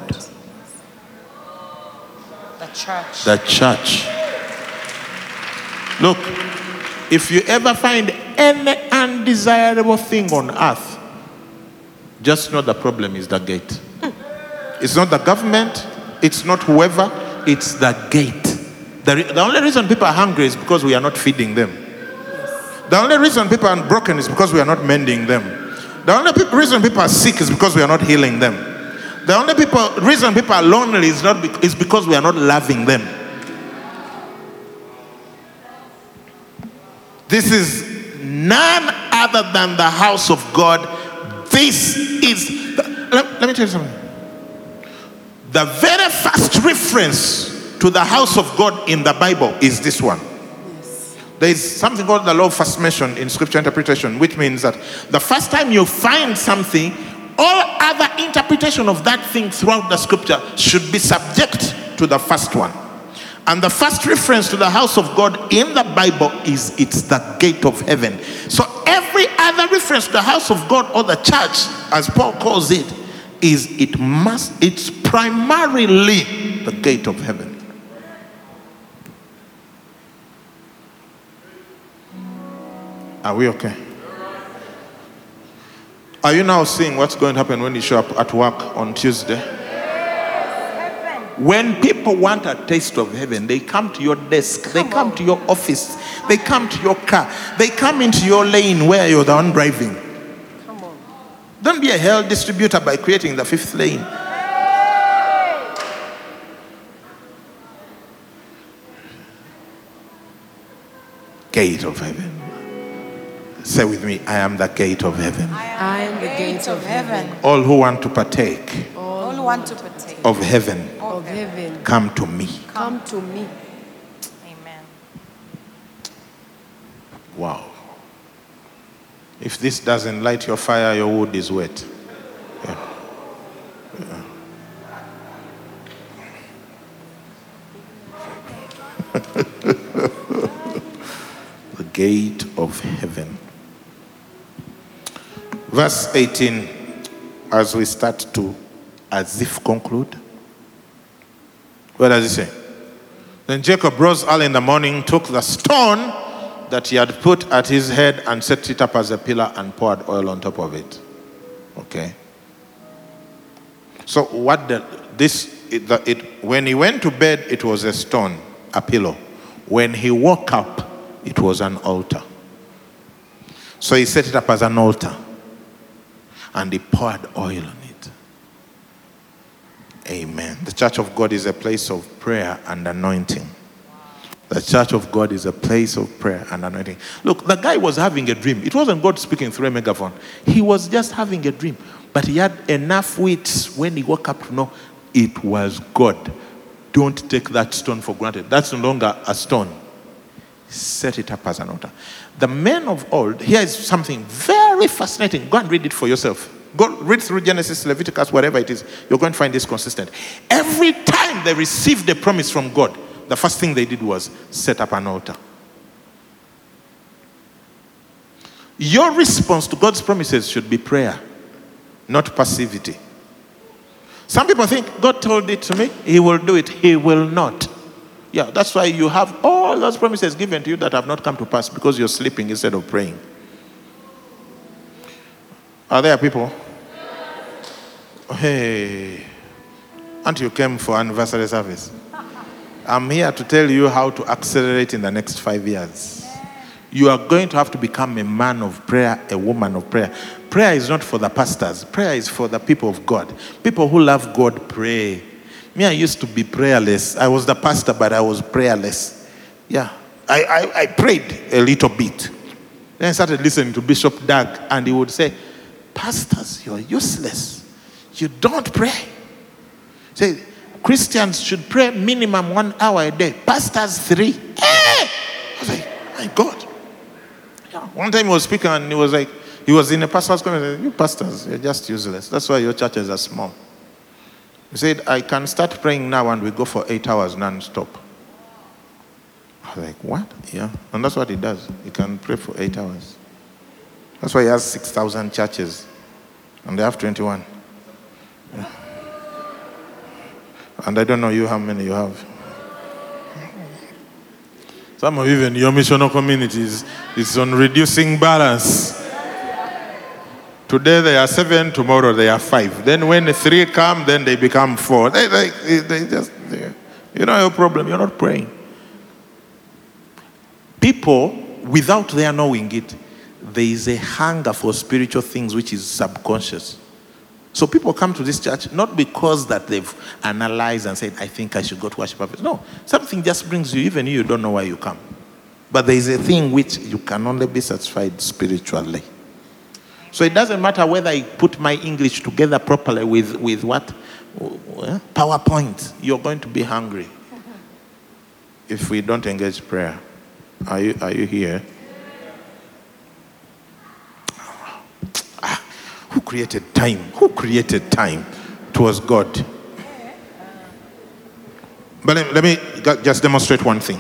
The church. the church. Look, if you ever find any undesirable thing on earth, just know the problem is the gate. It's not the government, it's not whoever, it's the gate. The, re- the only reason people are hungry is because we are not feeding them. The only reason people are broken is because we are not mending them. The only reason people are sick is because we are not healing them. The only people, reason people are lonely is, not bec- is because we are not loving them. This is none other than the house of God. This is, let, let me tell you something. The very first reference to the house of God in the Bible is this one. There is something called the law of first mention in scripture interpretation, which means that the first time you find something, all other interpretation of that thing throughout the scripture should be subject to the first one. And the first reference to the house of God in the Bible is it's the gate of heaven. So every other reference to the house of God or the church, as Paul calls it, is it must, it's primarily the gate of heaven. Are we okay? Are you now seeing what's going to happen when you show up at work on Tuesday? When people want a taste of heaven, they come to your desk, they come to your office, they come to your car, they come into your lane where you're the one driving. Come on. Don't be a hell distributor by creating the fifth lane. Gate of heaven. Say with me, I am the gate of heaven. I am the gate of heaven. All who want to partake All who want to partake of heaven, Of heaven. come to me. Come to me. Amen. Wow. If this doesn't light your fire, your wood is wet. Yeah. Yeah. the gate of heaven. Verse 18, as we start to as if conclude. What does it say? Then Jacob rose early in the morning, took the stone that he had put at his head and set it up as a pillar and poured oil on top of it. Okay. So what the, this it, the, it when he went to bed it was a stone, a pillow. When he woke up it was an altar. So he set it up as an altar and he poured oil on it. Amen. The church of God is a place of prayer and anointing. The church of God is a place of prayer and anointing. Look, the guy was having a dream. It wasn't God speaking through a megaphone. He was just having a dream. But he had enough wits when he woke up to know it was God. Don't take that stone for granted. That's no longer a stone. Set it up as an altar. The men of old, here is something very fascinating. Go and read it for yourself. Go read through Genesis, Leviticus, whatever it is. You're going to find this consistent. Every time they received a promise from God, the first thing they did was set up an altar. Your response to God's promises should be prayer, not passivity. Some people think God told it to me, He will do it. He will not. Yeah, that's why you have all those promises given to you that have not come to pass because you're sleeping instead of praying. Are there people? Hey, aren't you came for anniversary service? I'm here to tell you how to accelerate in the next five years. You are going to have to become a man of prayer, a woman of prayer. Prayer is not for the pastors, prayer is for the people of God. People who love God pray. Me, I used to be prayerless. I was the pastor, but I was prayerless. Yeah, I, I, I prayed a little bit. Then I started listening to Bishop Dag, and he would say, Pastors, you're useless. You don't pray. Say, Christians should pray minimum one hour a day. Pastors, three. Eh! I was like, my God. Yeah. One time he was speaking and he was like, he was in a pastor's conference. You pastors, you're just useless. That's why your churches are small. He said, I can start praying now and we go for eight hours non-stop. I was like, what? Yeah. And that's what he does. He can pray for eight hours. That's why he has 6,000 churches. And they have 21. Yeah. And I don't know you how many you have. Some of even your missional communities is on reducing balance. Today they are seven, tomorrow they are five. Then when the three come, then they become four. They, they, they just, they, you know your problem, you're not praying. People, without their knowing it, there is a hunger for spiritual things which is subconscious. So people come to this church not because that they've analyzed and said, I think I should go to worship. No, something just brings you, even you don't know why you come. But there is a thing which you can only be satisfied spiritually. So it doesn't matter whether I put my English together properly with, with what? Uh, PowerPoint. You're going to be hungry if we don't engage prayer. Are you, are you here? Who created time? Who created time? It was God. But let, let me just demonstrate one thing.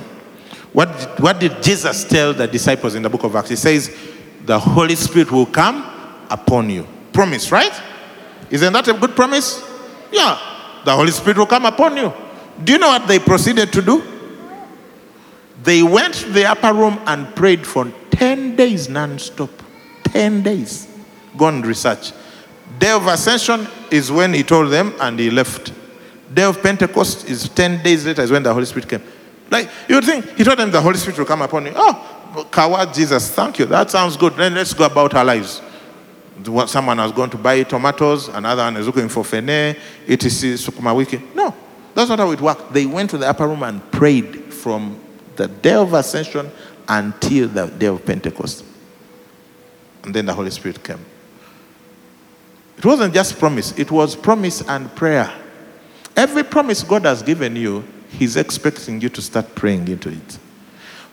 What, what did Jesus tell the disciples in the book of Acts? He says, The Holy Spirit will come upon you. Promise, right? Isn't that a good promise? Yeah. The Holy Spirit will come upon you. Do you know what they proceeded to do? They went to the upper room and prayed for 10 days non stop. 10 days. Go and research. Day of Ascension is when he told them and he left. Day of Pentecost is 10 days later, is when the Holy Spirit came. Like, you would think, he told them the Holy Spirit will come upon you. Oh, coward Jesus, thank you. That sounds good. Then let's go about our lives. Someone has gone to buy tomatoes, another one is looking for fene, etc. Sukuma wiki. No, that's not how it worked. They went to the upper room and prayed from the day of ascension until the day of Pentecost. And then the Holy Spirit came. It wasn't just promise, it was promise and prayer. Every promise God has given you, He's expecting you to start praying into it.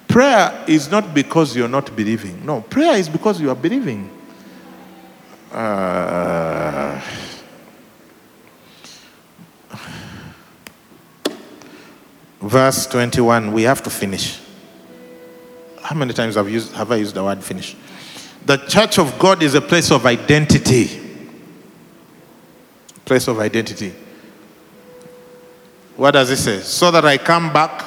Prayer is not because you're not believing. No, prayer is because you are believing. Uh, verse 21, we have to finish. How many times have, used, have I used the word finish? The church of God is a place of identity. Place of identity. What does it say? So that I come back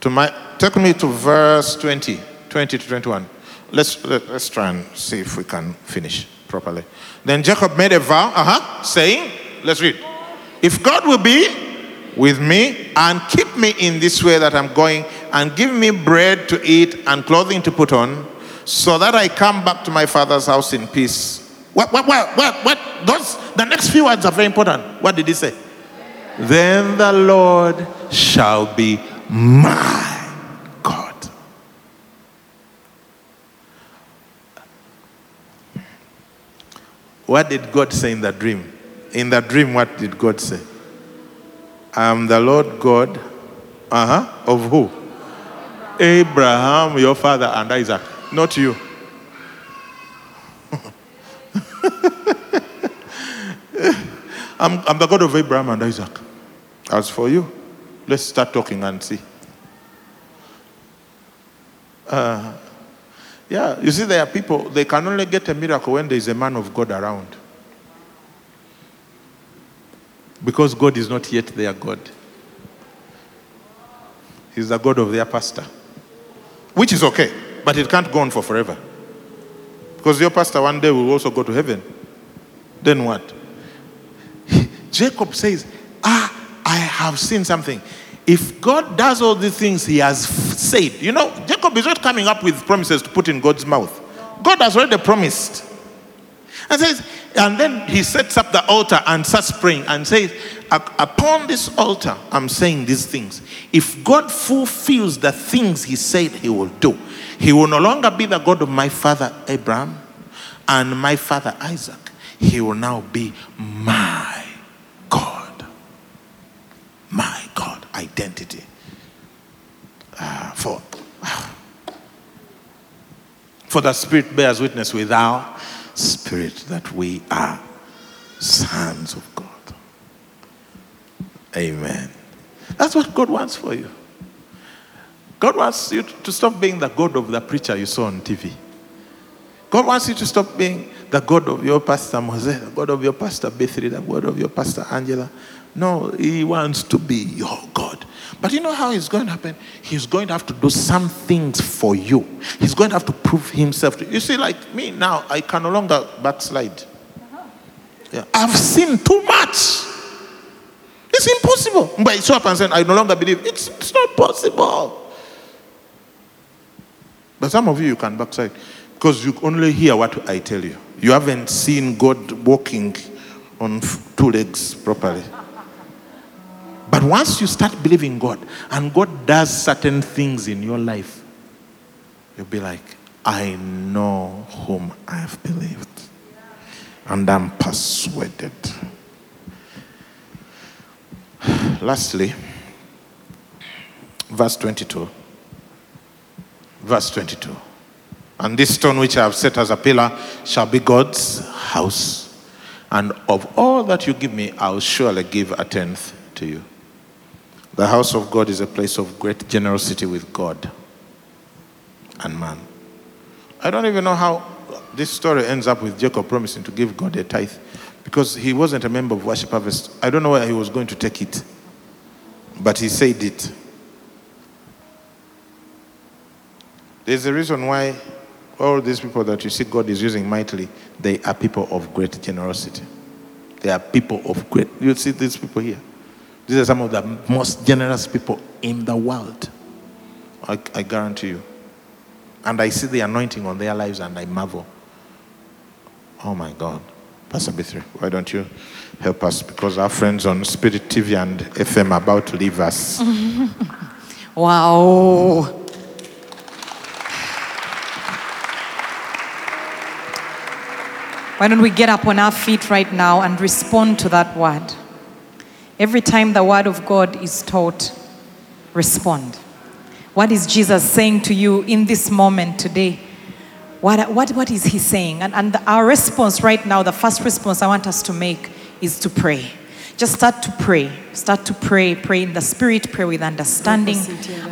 to my. Take me to verse 20, 20 to 21. Let's, let, let's try and see if we can finish properly. Then Jacob made a vow, uh-huh, saying, let's read. If God will be with me and keep me in this way that I'm going and give me bread to eat and clothing to put on, so that I come back to my father's house in peace. What, what, what, what, what? Those, the next few words are very important. What did he say? Then the Lord shall be my God. What did God say in the dream? In the dream, what did God say? I am the Lord God, uh-huh, of who? Abraham, your father, and Isaac. Not you. I'm, I'm the God of Abraham and Isaac. As for you, let's start talking and see. Uh, yeah, you see, there are people, they can only get a miracle when there is a man of God around. Because God is not yet their God. He's the God of their pastor. Which is okay, but it can't go on for forever. Because your pastor one day will also go to heaven. Then what? Jacob says, Ah, I have seen something. If God does all these things he has f- said, you know, Jacob is not coming up with promises to put in God's mouth. God has already promised. And says, and then he sets up the altar and starts praying and says, "Up- Upon this altar, I'm saying these things. If God fulfills the things he said he will do, he will no longer be the God of my father Abraham, and my father Isaac, he will now be my God. My God. Identity. Ah, for, for the Spirit bears witness with our spirit that we are sons of God. Amen. That's what God wants for you. God wants you to stop being the God of the preacher you saw on TV. God wants you to stop being the God of your pastor Moses, the God of your pastor Bethri, the God of your pastor Angela. No, He wants to be your God. But you know how it's going to happen? He's going to have to do some things for you. He's going to have to prove Himself to you. You see, like me now, I can no longer backslide. Uh-huh. Yeah. I've seen too much. It's impossible. But it's up and saying, I no longer believe. It's, it's not possible. But some of you, you can backslide because you only hear what I tell you. You haven't seen God walking on two legs properly. But once you start believing God and God does certain things in your life, you'll be like, I know whom I have believed. And I'm persuaded. Lastly, verse 22. Verse 22. And this stone which I have set as a pillar shall be God's house. And of all that you give me, I will surely give a tenth to you. The house of God is a place of great generosity with God and man. I don't even know how this story ends up with Jacob promising to give God a tithe because he wasn't a member of Worship Harvest. I don't know where he was going to take it, but he said it. There's a reason why all these people that you see God is using mightily, they are people of great generosity. They are people of great. You see these people here. These are some of the most generous people in the world. I, I guarantee you. And I see the anointing on their lives and I marvel. Oh my God. Pastor B3, why don't you help us? Because our friends on Spirit TV and FM are about to leave us. Wow. Why don't we get up on our feet right now and respond to that word? Every time the word of God is taught, respond. What is Jesus saying to you in this moment today? What, what, what is he saying? And, and our response right now, the first response I want us to make is to pray. Just start to pray. Start to pray. Pray in the spirit, pray with understanding.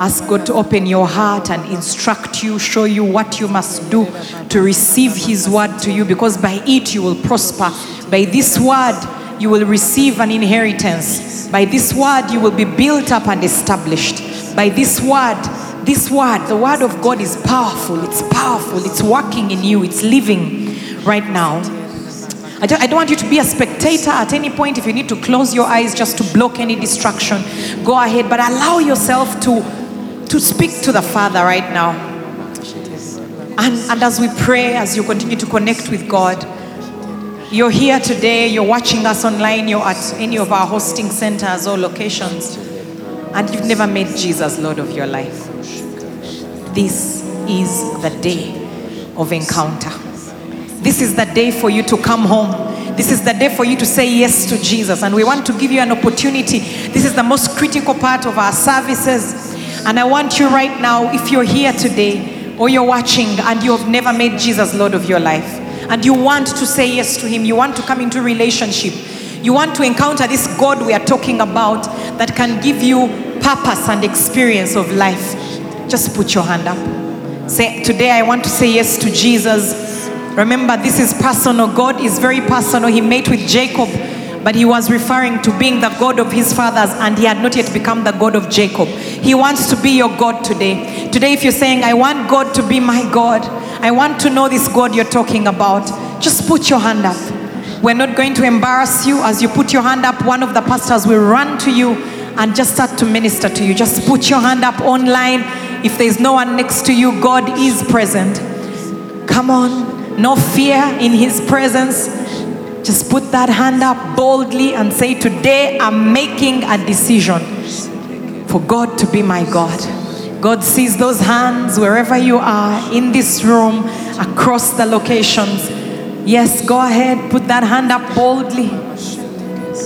Ask God to open your heart and instruct you, show you what you must do to receive His word to you, because by it you will prosper. By this word, you will receive an inheritance. By this word, you will be built up and established. By this word, this word, the word of God is powerful. It's powerful. It's working in you. It's living right now. I don't, want you to be a spectator at any point. If you need to close your eyes just to block any distraction, go ahead. But allow yourself to, to speak to the Father right now. And, and as we pray, as you continue to connect with God, you're here today, you're watching us online, you're at any of our hosting centers or locations, and you've never made Jesus Lord of your life. This is the day of encounter. This is the day for you to come home. This is the day for you to say yes to Jesus. And we want to give you an opportunity. This is the most critical part of our services. And I want you right now, if you're here today or you're watching and you have never made Jesus Lord of your life, and you want to say yes to Him, you want to come into relationship, you want to encounter this God we are talking about that can give you purpose and experience of life, just put your hand up. Say, Today I want to say yes to Jesus. Remember, this is personal. God is very personal. He met with Jacob, but he was referring to being the God of his fathers, and he had not yet become the God of Jacob. He wants to be your God today. Today, if you're saying, I want God to be my God, I want to know this God you're talking about, just put your hand up. We're not going to embarrass you. As you put your hand up, one of the pastors will run to you and just start to minister to you. Just put your hand up online. If there's no one next to you, God is present. Come on. No fear in His presence. Just put that hand up boldly and say, Today I'm making a decision for God to be my God. God sees those hands wherever you are in this room, across the locations. Yes, go ahead, put that hand up boldly.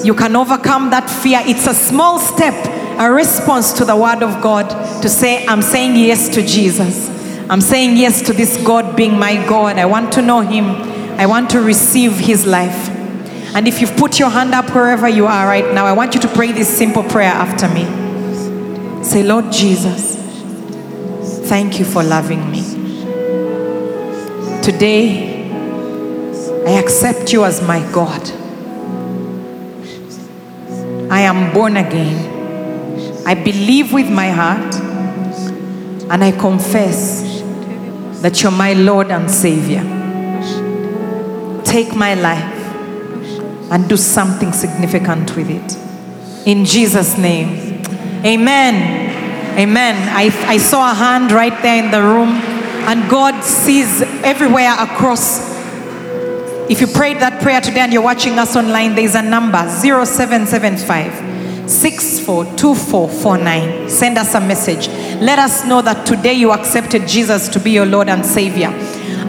You can overcome that fear. It's a small step, a response to the word of God to say, I'm saying yes to Jesus. I'm saying yes to this God being my God. I want to know Him. I want to receive His life. And if you've put your hand up wherever you are right now, I want you to pray this simple prayer after me. Say, Lord Jesus, thank you for loving me. Today, I accept you as my God. I am born again. I believe with my heart and I confess that you're my Lord and Savior. Take my life and do something significant with it. In Jesus' name. Amen. Amen. I, I saw a hand right there in the room, and God sees everywhere across if you prayed that prayer today and you're watching us online, there's a number 0775 642449. Send us a message. Let us know that today you accepted Jesus to be your Lord and Savior.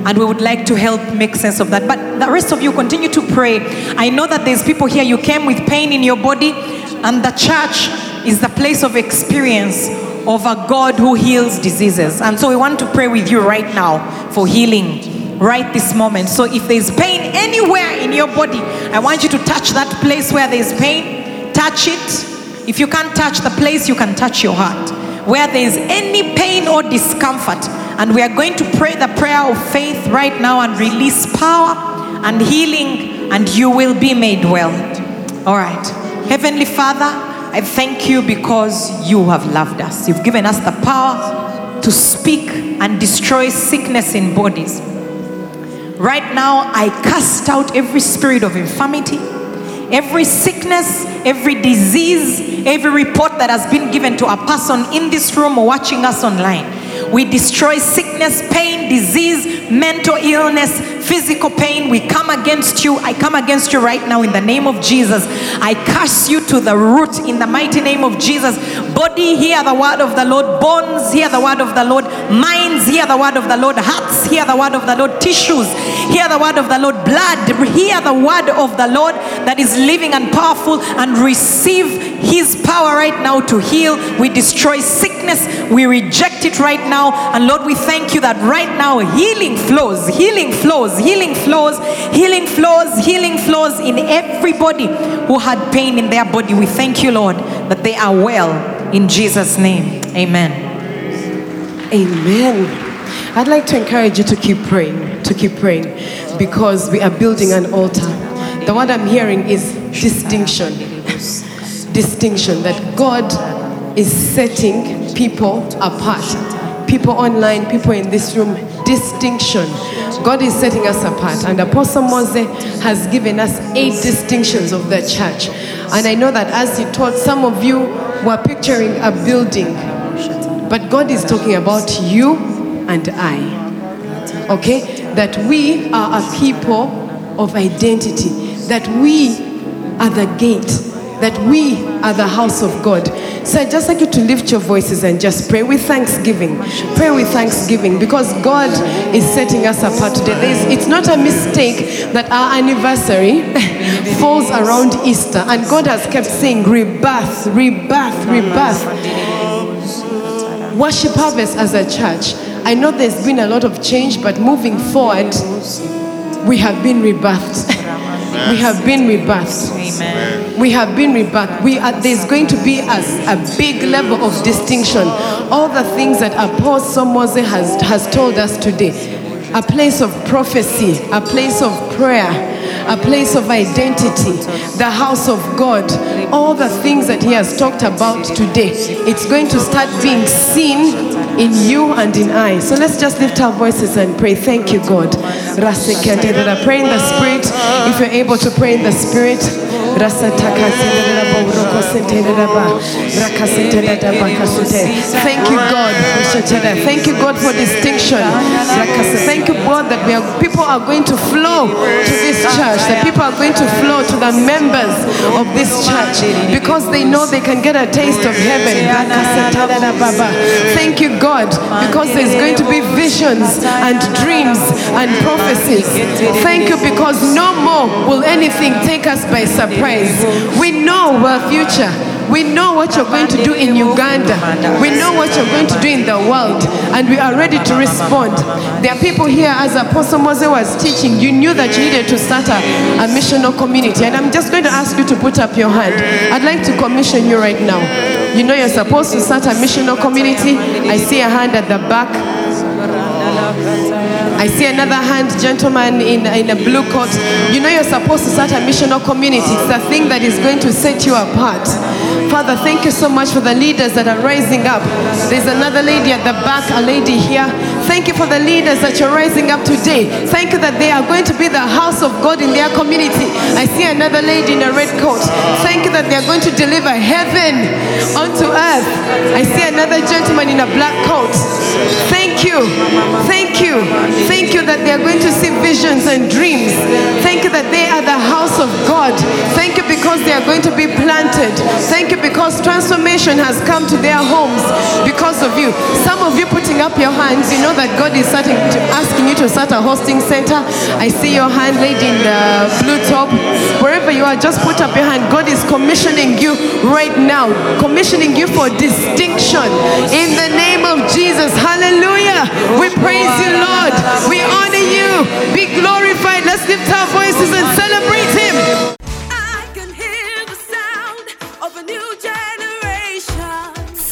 And we would like to help make sense of that. But the rest of you continue to pray. I know that there's people here, you came with pain in your body, and the church is the place of experience of a God who heals diseases. And so we want to pray with you right now for healing right this moment. So if there's pain anywhere in your body, I want you to touch that place where there's pain. Touch it. If you can't touch the place, you can touch your heart. Where there's any pain or discomfort, and we are going to pray the prayer of faith right now and release power and healing, and you will be made well. All right. Heavenly Father, I thank you because you have loved us. You've given us the power to speak and destroy sickness in bodies. Right now, I cast out every spirit of infirmity, every sickness, every disease, every report that has been given to a person in this room or watching us online. We destroy sickness, pain, disease, mental illness, physical pain. We come against you. I come against you right now in the name of Jesus. I curse you to the root in the mighty name of Jesus. Body, hear the word of the Lord. Bones, hear the word of the Lord. Minds, hear the word of the Lord. Hearts, hear the word of the Lord. Tissues, hear the word of the Lord. Blood, hear the word of the Lord that is living and powerful and receive his power right now to heal. We destroy sickness. We reject it right now. And Lord, we thank you that right now healing flows, healing flows, healing flows, healing flows, healing flows in everybody who had pain in their body. We thank you, Lord, that they are well in Jesus' name. Amen. Amen. I'd like to encourage you to keep praying, to keep praying, because we are building an altar. The word I'm hearing is distinction. Distinction, that God is setting people apart. People online, people in this room, distinction. God is setting us apart. And Apostle Mose has given us eight distinctions of the church. And I know that as he taught, some of you were picturing a building. But God is talking about you and I. Okay? That we are a people of identity. That we are the gate. That we are the house of God. So I'd just like you to lift your voices and just pray with thanksgiving. Pray with thanksgiving because God is setting us apart today. There's, it's not a mistake that our anniversary falls around Easter. And God has kept saying rebirth, rebirth, rebirth. Worship Harvest as a church. I know there's been a lot of change, but moving forward, we have been rebirthed. we have been rebirthed. Amen. We have been rebirthed. We are, there's going to be a, a big level of distinction. All the things that Apostle Mose has, has told us today a place of prophecy, a place of prayer, a place of identity, the house of God, all the things that he has talked about today. It's going to start being seen in you and in I. So let's just lift our voices and pray. Thank you, God. Pray in the spirit. If you're able to pray in the spirit. Thank you, God. Thank you, God, for distinction. Thank you, God, that we are people are going to flow to this church. That people are going to flow to the members of this church because they know they can get a taste of heaven. Thank you, God, because there's going to be visions and dreams and prophecies. Thank you because no more will anything take us by surprise. We know our future. We know what you're going to do in Uganda. We know what you're going to do in the world. And we are ready to respond. There are people here, as Apostle Mose was teaching, you knew that you needed to start a, a missional community. And I'm just going to ask you to put up your hand. I'd like to commission you right now. You know you're supposed to start a missional community. I see a hand at the back. I see another hand, gentleman in, in a blue coat. You know you're supposed to start a missional community. It's the thing that is going to set you apart. Father, thank you so much for the leaders that are rising up. There's another lady at the back, a lady here. Thank you for the leaders that you're rising up today. Thank you that they are going to be the house of God in their community. I see another lady in a red coat. Thank you that they are going to deliver heaven onto earth. I see another gentleman in a black coat. Thank you. Thank you. Thank you that they are going to see visions and dreams. Thank you that they are the house of God. Thank you because they are going to be planted. Thank you because transformation has come to their homes because of you. Some of you putting up your hands, you know that God is starting to asking you to start a hosting center. I see your hand, lady in the blue top. Wherever you are, just put up your hand. God is commissioning you right now, commissioning you for distinction in the name of Jesus. Hallelujah. We praise you, Lord. We honor you. Be glorified. Let's lift our voices and celebrate Him.